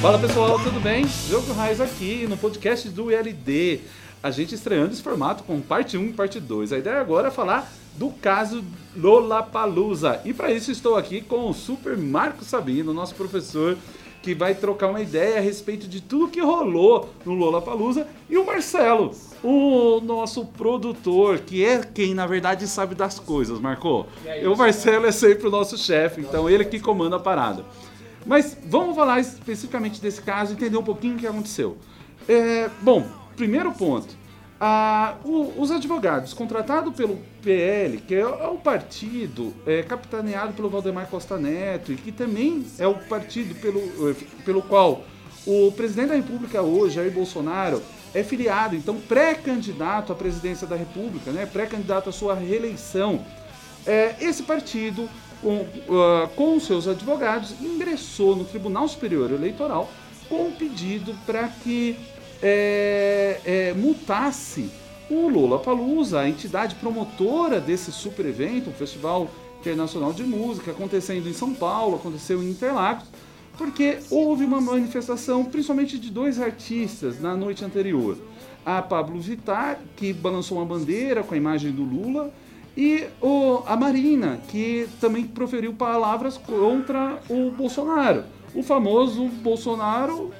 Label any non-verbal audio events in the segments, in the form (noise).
Fala pessoal, tudo bem? Jogo Raiz aqui no podcast do ILD. A gente estreando esse formato com parte 1 e parte 2. A ideia agora é falar do caso Lollapalooza. E para isso estou aqui com o Super Marco Sabino, nosso professor, que vai trocar uma ideia a respeito de tudo que rolou no Lollapalooza, e o Marcelo, o nosso produtor, que é quem na verdade sabe das coisas, Marco. E o Marcelo é sempre o nosso chefe, então ele que comanda a parada. Mas vamos falar especificamente desse caso, entender um pouquinho o que aconteceu. É, bom, primeiro ponto. O, os advogados contratados pelo PL, que é, o partido é, capitaneado pelo Valdemar Costa Neto e que também é o partido pelo, pelo qual o presidente da República hoje, Jair Bolsonaro, é filiado, então pré-candidato à presidência da República, né, pré-candidato à sua reeleição. É, esse partido com, uh, com seus advogados, ingressou no Tribunal Superior Eleitoral com um pedido para que é, é, multasse o Lula Palusa, a entidade promotora desse super evento, um festival internacional de música acontecendo em São Paulo, aconteceu em Interlagos, porque houve uma manifestação, principalmente de dois artistas na noite anterior. A Pablo Vittar, que balançou uma bandeira com a imagem do Lula, e o, a Marina, que também proferiu palavras contra o Bolsonaro. O famoso Bolsonaro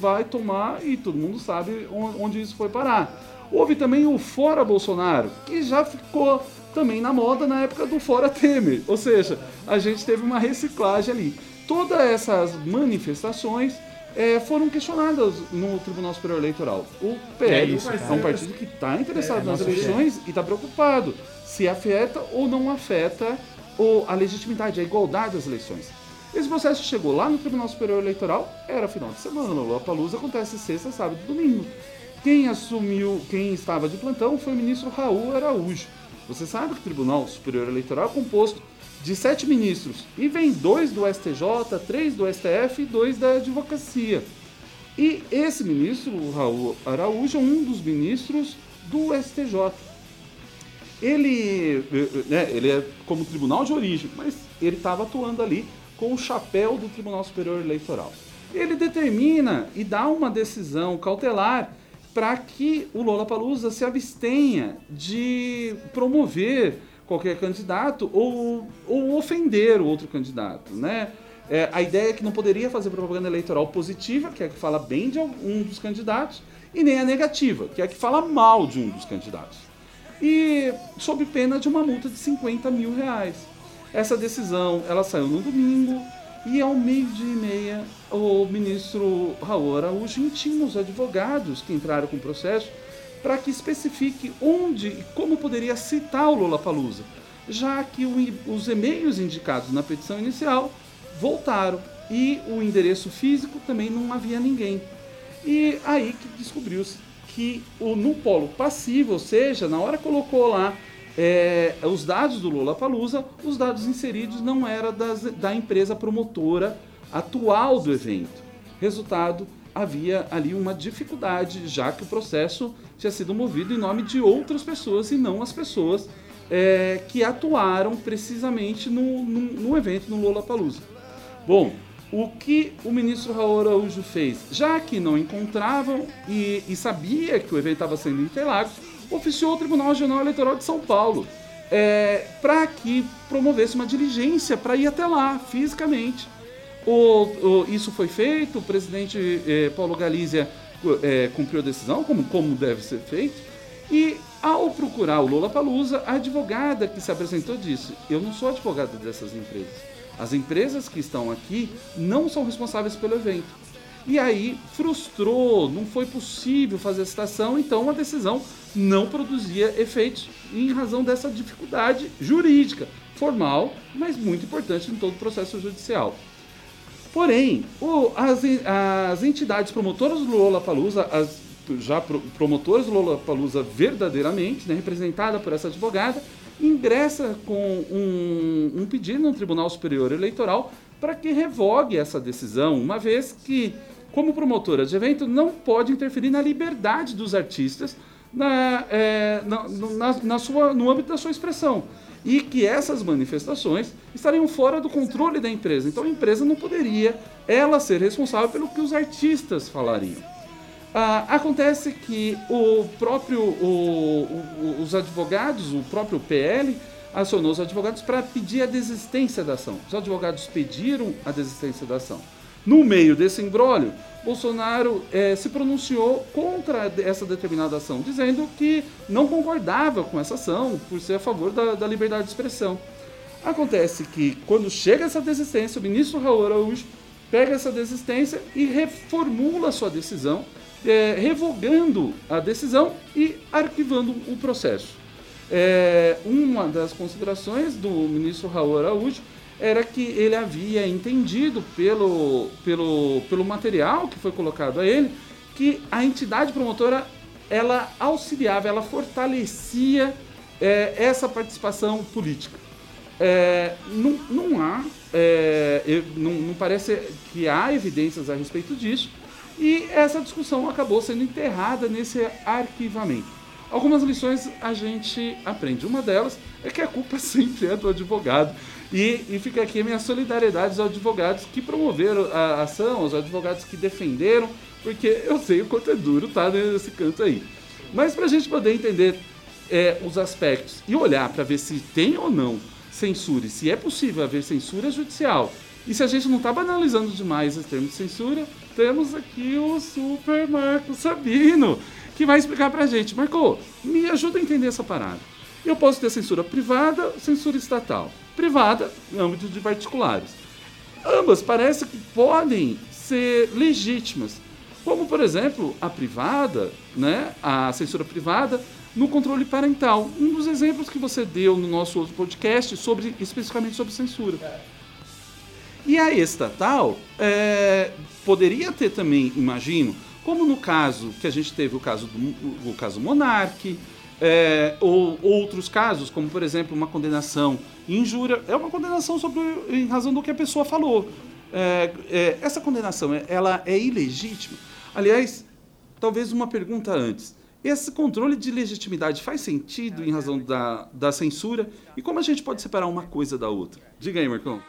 vai tomar, e todo mundo sabe onde isso foi parar. Houve também o Fora Bolsonaro, que já ficou também na moda na época do Fora Temer. Ou seja, a gente teve uma reciclagem ali. Todas essas manifestações é, foram questionadas no Tribunal Superior Eleitoral. O PL é, isso, é um partido que está interessado é, nas eleições e está preocupado se afeta ou não afeta ou a legitimidade, a igualdade das eleições. Esse processo chegou lá no Tribunal Superior Eleitoral, era final de semana, o Palusa acontece sexta, sábado e domingo. Quem assumiu, quem estava de plantão foi o ministro Raul Araújo. Você sabe que o Tribunal Superior Eleitoral é composto de sete ministros. E vem dois do STJ, três do STF e dois da advocacia. E esse ministro, o Raul Araújo, é um dos ministros do STJ. Ele, né, ele é como tribunal de origem, mas ele estava atuando ali com o chapéu do Tribunal Superior Eleitoral. Ele determina e dá uma decisão cautelar para que o Lola Palusa se abstenha de promover qualquer candidato ou, ou ofender o outro candidato, né? É, a ideia é que não poderia fazer propaganda eleitoral positiva, que é que fala bem de um dos candidatos, e nem a negativa, que é que fala mal de um dos candidatos. E sob pena de uma multa de 50 mil reais. Essa decisão ela saiu no domingo e ao meio-dia e meia o ministro Raul Araújo intima os advogados que entraram com o processo para que especifique onde e como poderia citar o Lula Palusa, já que o, os e-mails indicados na petição inicial voltaram e o endereço físico também não havia ninguém. E aí que descobriu-se que o, no polo passivo, ou seja, na hora colocou lá é, os dados do Lula Palusa, os dados inseridos não eram das, da empresa promotora atual do evento. Resultado, havia ali uma dificuldade, já que o processo tinha sido movido em nome de outras pessoas e não as pessoas é, que atuaram precisamente no, no, no evento no Lollapalooza. Bom, o que o ministro Raul Araújo fez? Já que não encontravam e, e sabia que o evento estava sendo em Interlagos, oficiou o Tribunal Regional Eleitoral de São Paulo é, para que promovesse uma diligência para ir até lá, fisicamente. O, o, isso foi feito, o presidente eh, Paulo Galícia eh, cumpriu a decisão, como, como deve ser feito, e ao procurar o Lula Palusa, a advogada que se apresentou disse: Eu não sou advogada dessas empresas. As empresas que estão aqui não são responsáveis pelo evento. E aí frustrou, não foi possível fazer a citação, então a decisão não produzia efeitos em razão dessa dificuldade jurídica, formal, mas muito importante em todo o processo judicial. Porém, o, as, as entidades promotoras do Lola Palusa, as já pro, promotoras do Lola Palusa verdadeiramente, né, representada por essa advogada, ingressa com um, um pedido no Tribunal Superior Eleitoral para que revogue essa decisão, uma vez que, como promotora de evento, não pode interferir na liberdade dos artistas na, é, na, na, na sua, no âmbito da sua expressão e que essas manifestações estariam fora do controle da empresa. Então a empresa não poderia ela ser responsável pelo que os artistas falariam. Ah, acontece que o próprio o, o, os advogados, o próprio PL acionou os advogados para pedir a desistência da ação. Os advogados pediram a desistência da ação. No meio desse imbróglio, Bolsonaro eh, se pronunciou contra essa determinada ação, dizendo que não concordava com essa ação por ser a favor da, da liberdade de expressão. Acontece que, quando chega essa desistência, o ministro Raul Araújo pega essa desistência e reformula sua decisão, eh, revogando a decisão e arquivando o processo. É, uma das considerações do ministro Raul Araújo era que ele havia entendido pelo, pelo, pelo material que foi colocado a ele que a entidade promotora ela auxiliava, ela fortalecia é, essa participação política. É, não, não há, é, não, não parece que há evidências a respeito disso, e essa discussão acabou sendo enterrada nesse arquivamento. Algumas lições a gente aprende. Uma delas é que a culpa (laughs) sempre é do advogado. E, e fica aqui a minha solidariedade aos advogados que promoveram a ação, aos advogados que defenderam, porque eu sei o quanto é duro tá nesse canto aí. Mas para a gente poder entender é, os aspectos e olhar para ver se tem ou não censura, e se é possível haver censura judicial, e se a gente não está banalizando demais os termos de censura, temos aqui o Super Marco Sabino, que vai explicar para a gente. Marco, me ajuda a entender essa parada. Eu posso ter censura privada, censura estatal privada, âmbito de particulares. Ambas parece que podem ser legítimas, como por exemplo a privada, né, a censura privada no controle parental. Um dos exemplos que você deu no nosso outro podcast sobre especificamente sobre censura. E a estatal é, poderia ter também, imagino, como no caso que a gente teve o caso do o caso Monarque, é, ou outros casos, como por exemplo uma condenação injúria, é uma condenação sobre, em razão do que a pessoa falou. É, é, essa condenação ela é ilegítima? Aliás, talvez uma pergunta antes. Esse controle de legitimidade faz sentido em razão da, da censura? E como a gente pode separar uma coisa da outra? Diga aí, Marcão.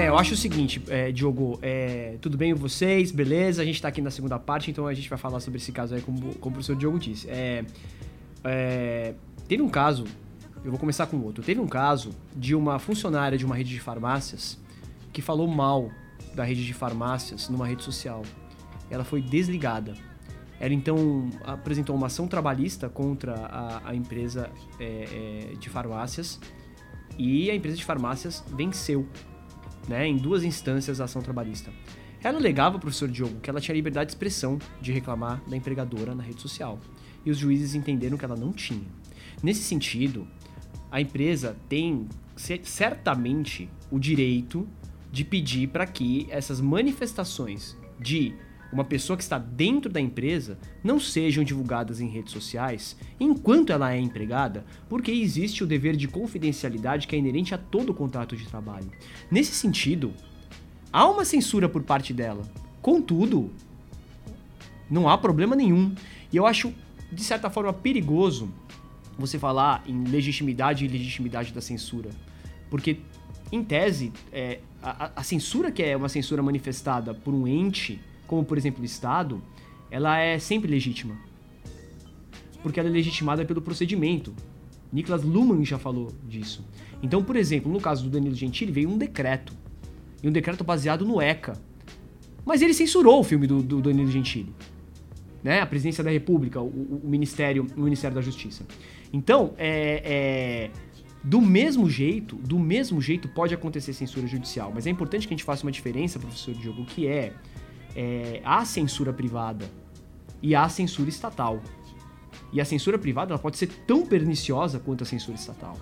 É, eu acho o seguinte, é, Diogo, é, tudo bem com vocês? Beleza? A gente tá aqui na segunda parte, então a gente vai falar sobre esse caso aí, como, como o professor Diogo disse. É, é, teve um caso, eu vou começar com outro. Teve um caso de uma funcionária de uma rede de farmácias que falou mal da rede de farmácias numa rede social. Ela foi desligada. Ela então apresentou uma ação trabalhista contra a, a empresa é, é, de farmácias e a empresa de farmácias venceu né, em duas instâncias a ação trabalhista. Ela alegava, professor Diogo, que ela tinha liberdade de expressão de reclamar da empregadora na rede social. E os juízes entenderam que ela não tinha. Nesse sentido, a empresa tem certamente o direito de pedir para que essas manifestações de uma pessoa que está dentro da empresa não sejam divulgadas em redes sociais enquanto ela é empregada, porque existe o dever de confidencialidade que é inerente a todo contrato de trabalho. Nesse sentido, há uma censura por parte dela. Contudo, não há problema nenhum. E eu acho, de certa forma, perigoso você falar em legitimidade e ilegitimidade da censura. Porque, em tese, é, a, a censura que é uma censura manifestada por um ente como por exemplo o Estado, ela é sempre legítima. Porque ela é legitimada pelo procedimento. Niklas Luhmann já falou disso. Então, por exemplo, no caso do Danilo Gentili, veio um decreto. E um decreto baseado no ECA. Mas ele censurou o filme do, do Danilo Gentili. Né? A Presidência da República, o, o, Ministério, o Ministério da Justiça. Então, é, é, do mesmo jeito, do mesmo jeito pode acontecer censura judicial. Mas é importante que a gente faça uma diferença, professor Diogo, que é é, há censura privada e há censura estatal. E a censura privada ela pode ser tão perniciosa quanto a censura estatal.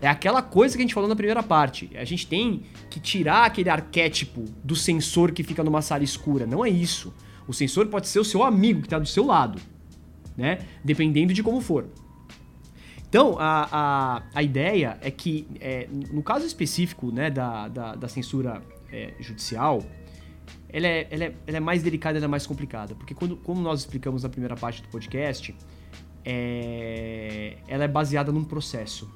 É aquela coisa que a gente falou na primeira parte. A gente tem que tirar aquele arquétipo do censor que fica numa sala escura. Não é isso. O censor pode ser o seu amigo que está do seu lado, né? Dependendo de como for. Então, a, a, a ideia é que, é, no caso específico né, da, da, da censura é, judicial, ela é, ela é, ela é mais delicada, ela é mais complicada. Porque quando, como nós explicamos na primeira parte do podcast, é, ela é baseada num processo.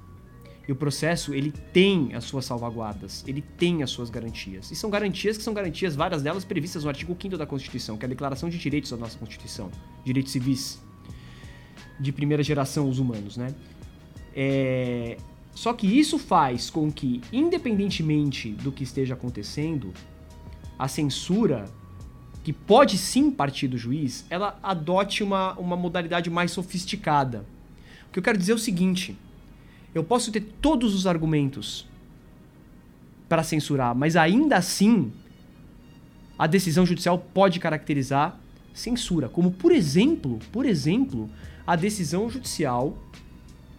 E o processo, ele tem as suas salvaguardas, ele tem as suas garantias. E são garantias que são garantias, várias delas previstas no artigo 5 da Constituição, que é a Declaração de Direitos da nossa Constituição. Direitos civis de primeira geração, os humanos, né? É... Só que isso faz com que, independentemente do que esteja acontecendo, a censura, que pode sim partir do juiz, ela adote uma, uma modalidade mais sofisticada. O que eu quero dizer é o seguinte: eu posso ter todos os argumentos para censurar, mas ainda assim a decisão judicial pode caracterizar censura, como por exemplo, por exemplo, a decisão judicial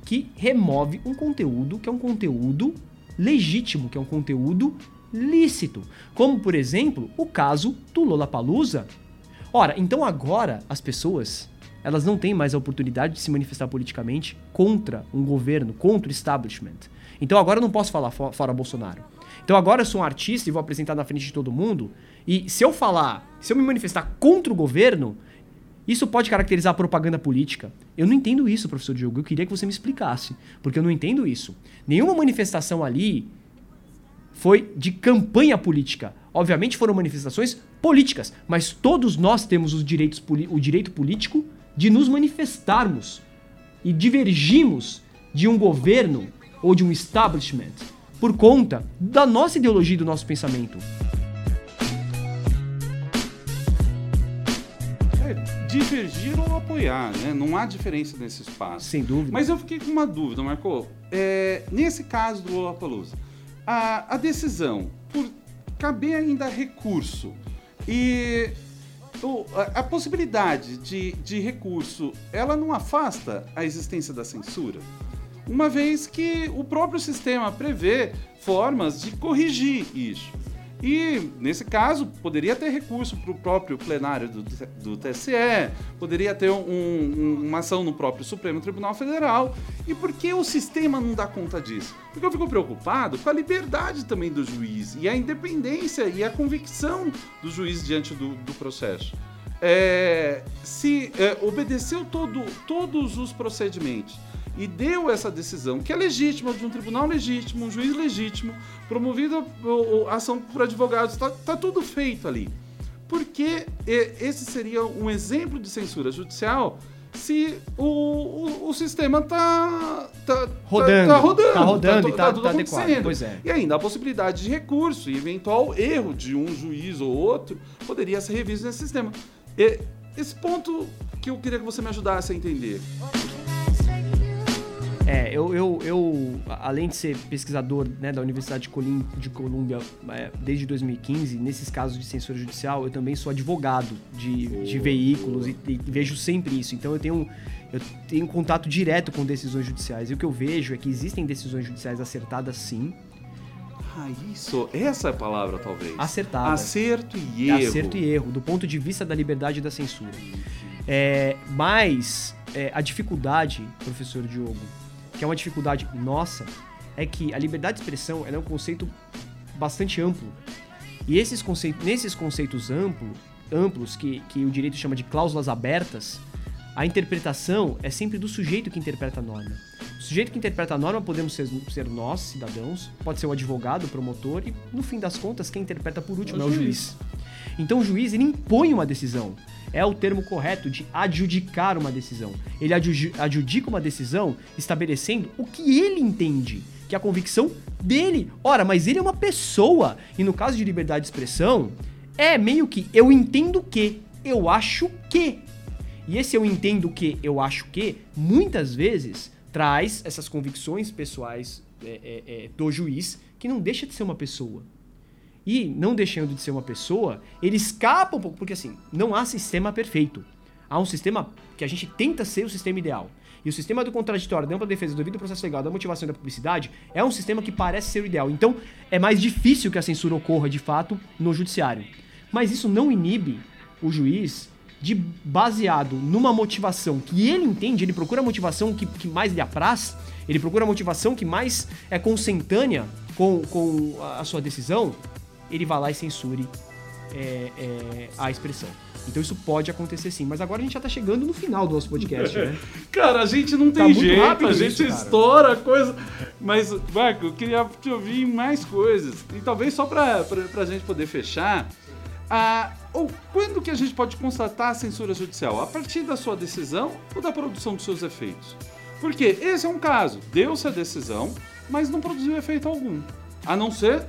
que remove um conteúdo que é um conteúdo legítimo, que é um conteúdo lícito, como por exemplo o caso do Lollapalooza. Ora, então agora as pessoas elas não têm mais a oportunidade de se manifestar politicamente contra um governo, contra o establishment. Então agora eu não posso falar fora Bolsonaro. Então agora eu sou um artista e vou apresentar na frente de todo mundo. E se eu falar, se eu me manifestar contra o governo, isso pode caracterizar propaganda política. Eu não entendo isso, professor Diogo. Eu queria que você me explicasse. Porque eu não entendo isso. Nenhuma manifestação ali foi de campanha política. Obviamente foram manifestações políticas, mas todos nós temos os direitos, o direito político de nos manifestarmos e divergimos de um governo ou de um establishment por conta da nossa ideologia e do nosso pensamento. É, divergir ou apoiar, né? Não há diferença nesse espaço. Sem dúvida. Mas eu fiquei com uma dúvida, Marco. É, nesse caso do Lollapalooza, a, a decisão, por caber ainda recurso e o, a, a, possibilidade de, de recurso, ela não afasta a existência da censura? Uma vez que o próprio sistema prevê formas de corrigir isso. E, nesse caso, poderia ter recurso para o próprio plenário do, do TSE, poderia ter um, um, uma ação no próprio Supremo Tribunal Federal. E por que o sistema não dá conta disso? Porque eu fico preocupado com a liberdade também do juiz, e a independência e a convicção do juiz diante do, do processo. É, se é, obedeceu todo, todos os procedimentos e deu essa decisão, que é legítima, de um tribunal legítimo, um juiz legítimo, promovida a ação por advogados, está tá tudo feito ali. Porque esse seria um exemplo de censura judicial se o, o, o sistema está tá, rodando, tá, tá rodando, tá rodando tá, e tá, tá, tá adequado. Pois é. E ainda a possibilidade de recurso e eventual erro de um juiz ou outro poderia ser revisto nesse sistema. E, esse ponto que eu queria que você me ajudasse a entender. É, eu, eu, eu, além de ser pesquisador né, da Universidade de, Colômbia é, desde 2015, nesses casos de censura judicial, eu também sou advogado de, de veículos e, e, vejo sempre isso. Então eu tenho, eu tenho contato direto com decisões judiciais. E o que eu vejo é que existem decisões judiciais acertadas sim. Ah, isso. Essa é a palavra, talvez. Acertada. Acerto e erro. Acerto e erro, do ponto de vista da liberdade da censura. É, mas é, a dificuldade, professor Diogo, que é uma dificuldade nossa, é que a liberdade de expressão é um conceito bastante amplo. E esses conceitos, nesses conceitos amplo, amplos, que, que o direito chama de cláusulas abertas, a interpretação é sempre do sujeito que interpreta a norma. O sujeito que interpreta a norma podemos ser, ser nós, cidadãos, pode ser o advogado, o promotor, e no fim das contas, quem interpreta por último o é o juiz. juiz. Então o juiz ele impõe uma decisão é o termo correto de adjudicar uma decisão. Ele adjudica uma decisão estabelecendo o que ele entende, que é a convicção dele. Ora, mas ele é uma pessoa. E no caso de liberdade de expressão, é meio que eu entendo que, eu acho que. E esse eu entendo que, eu acho que, muitas vezes traz essas convicções pessoais é, é, é, do juiz, que não deixa de ser uma pessoa. E, não deixando de ser uma pessoa, ele escapa um pouco, porque assim, não há sistema perfeito. Há um sistema que a gente tenta ser o sistema ideal. E o sistema do contraditório, da ampla defesa, do devido processo legal, da motivação e da publicidade é um sistema que parece ser o ideal. Então, é mais difícil que a censura ocorra de fato no judiciário. Mas isso não inibe o juiz de, baseado numa motivação que ele entende, ele procura a motivação que, que mais lhe apraz, ele procura a motivação que mais é consentânea com, com a sua decisão, ele vá lá e censure é, é, a expressão. Então isso pode acontecer sim. Mas agora a gente já tá chegando no final do nosso podcast, né? (laughs) Cara, a gente não Tá tem muito jeito, a gente isso, estoura a coisa. Mas, Marco, eu queria te ouvir mais coisas. E talvez só pra, pra, pra gente poder fechar. Ah, ou quando que a gente pode constatar a censura judicial? A partir da sua decisão ou da produção dos seus efeitos? Porque esse é um caso. Deu-se a decisão, mas não produziu efeito algum. A não ser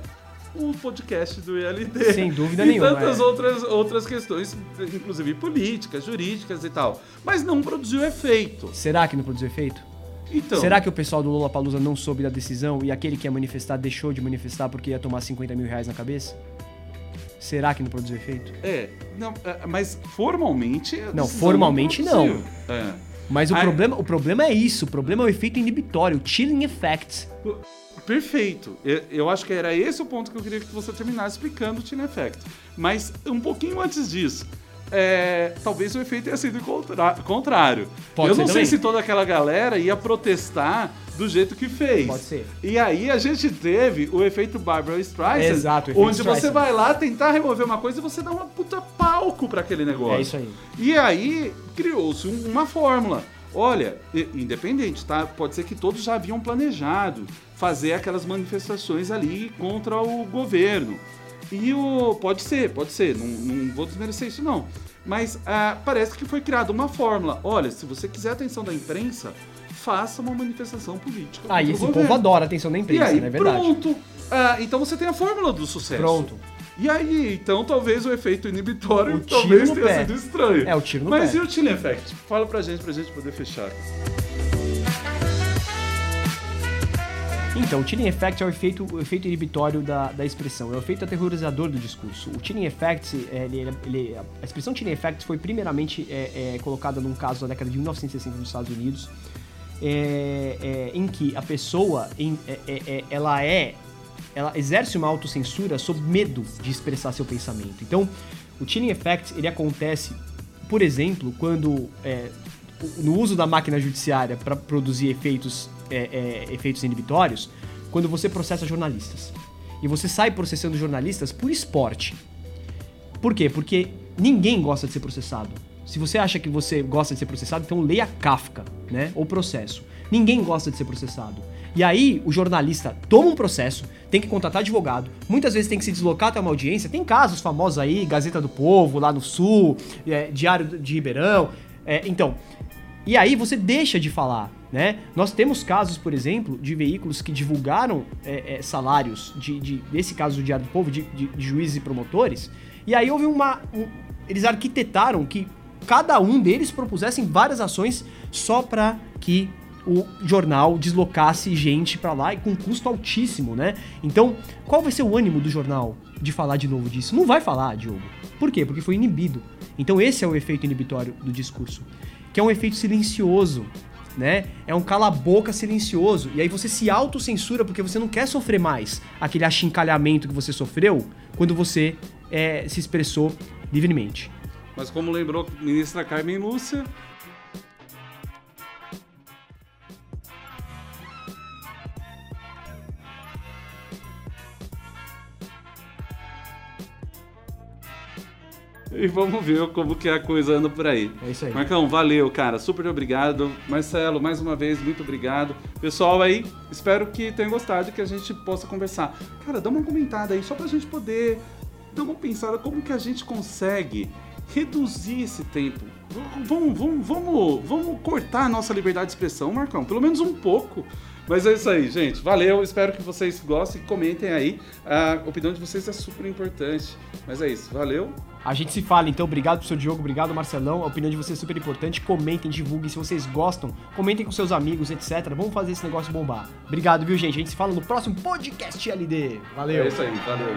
o podcast do ILD. Sem dúvida (laughs) e nenhuma, tantas é. outras, outras questões, inclusive políticas, jurídicas e tal. Mas não produziu efeito. Será que não produziu efeito? Então, Será que o pessoal do Lollapalooza não soube da decisão e aquele que ia manifestar deixou de manifestar porque ia tomar 50 mil reais na cabeça? Será que não produziu efeito? É, não, é, mas formalmente. Não, formalmente produziu. É. Mas o, problema, o problema é isso, o problema é o efeito inibitório, o chilling effect. Perfeito. Eu, eu acho que era esse o ponto que eu queria que você terminasse explicando o Teen Effect. Mas um pouquinho antes disso. É, talvez o efeito tenha sido contrário. Pode eu não também. sei se toda aquela galera ia protestar do jeito que fez. Pode ser. E aí a gente teve o efeito Barbara Streisand, Exato, efeito onde você Streisand. vai lá tentar remover uma coisa e você dá uma puta palco pra aquele negócio. É isso aí. E aí criou-se um- uma fórmula. Olha, independente, tá? Pode ser que todos já haviam planejado fazer aquelas manifestações ali contra o governo. E o. Pode ser, pode ser, não, não vou desmerecer isso não. Mas ah, parece que foi criada uma fórmula. Olha, se você quiser atenção da imprensa, faça uma manifestação política. Ah, e esse governo. povo adora atenção da imprensa, aí, não é verdade? pronto. Ah, então você tem a fórmula do sucesso. Pronto. E aí, então talvez o efeito inibitório O talvez tenha pé. sido estranho. É, o tiro no Mas pé. e o Chile Effect? Fala pra gente, pra gente poder fechar. Então, o chilling effect é o efeito, o efeito inibitório da, da expressão, é o efeito aterrorizador do discurso. O chilling effect, é, ele, ele- a expressão chilling effect foi primeiramente é, é, colocada num caso da década de 1960 nos Estados Unidos, é, é, em que a pessoa, em- é, ela é, ela exerce uma autocensura sob medo de expressar seu pensamento. Então, o chilling effect, ele acontece, por exemplo, quando no uso da máquina judiciária para produzir efeitos, é, é, efeitos inibitórios, quando você processa jornalistas. E você sai processando jornalistas por esporte. Por quê? Porque ninguém gosta de ser processado. Se você acha que você gosta de ser processado, então leia Kafka, né? Ou processo. Ninguém gosta de ser processado. E aí, o jornalista toma um processo, tem que contratar advogado, muitas vezes tem que se deslocar até uma audiência. Tem casos famosos aí, Gazeta do Povo, lá no Sul, é, Diário de Ribeirão. É, então, e aí você deixa de falar, né? Nós temos casos, por exemplo, de veículos que divulgaram é, é, salários, de, de, desse caso do Diário do Povo, de, de- de juízes e promotores, e aí houve uma... um- eles arquitetaram que cada um deles propusessem várias ações só para que o jornal deslocasse gente pra lá e com custo altíssimo, né? Então, qual vai ser o ânimo do jornal de falar de novo disso? Não vai falar, Diogo. Por quê? Porque foi inibido. Então, esse é o efeito inibitório do discurso, que é um efeito silencioso, né? É um cala-boca silencioso. E aí você se autocensura porque você não quer sofrer mais aquele achincalhamento que você sofreu quando você é, se expressou livremente. Mas como lembrou a ministra Carmen Lúcia, E vamos ver como que é a coisa anda por aí. É isso aí. Marcão, valeu, cara. Super obrigado. Marcelo, mais uma vez, muito obrigado. Pessoal aí, espero que tenham gostado e que a gente possa conversar. Cara, dá uma comentada aí, só pra gente poder dar uma pensada como que a gente consegue reduzir esse tempo. Vamos, vamos, vamos, vamos cortar a nossa liberdade de expressão, Marcão. Pelo menos um pouco. Mas é isso aí, gente. Valeu. Espero que vocês gostem. Comentem aí. A opinião de vocês é super importante. Mas é isso. Valeu. A gente se fala, então. Obrigado pro seu Diogo, obrigado, Marcelão. A opinião de vocês é super importante. Comentem, divulguem se vocês gostam. Comentem com seus amigos, etc. Vamos fazer esse negócio bombar. Obrigado, viu, gente? A gente se fala no próximo podcast LD. Valeu. É isso aí. Valeu.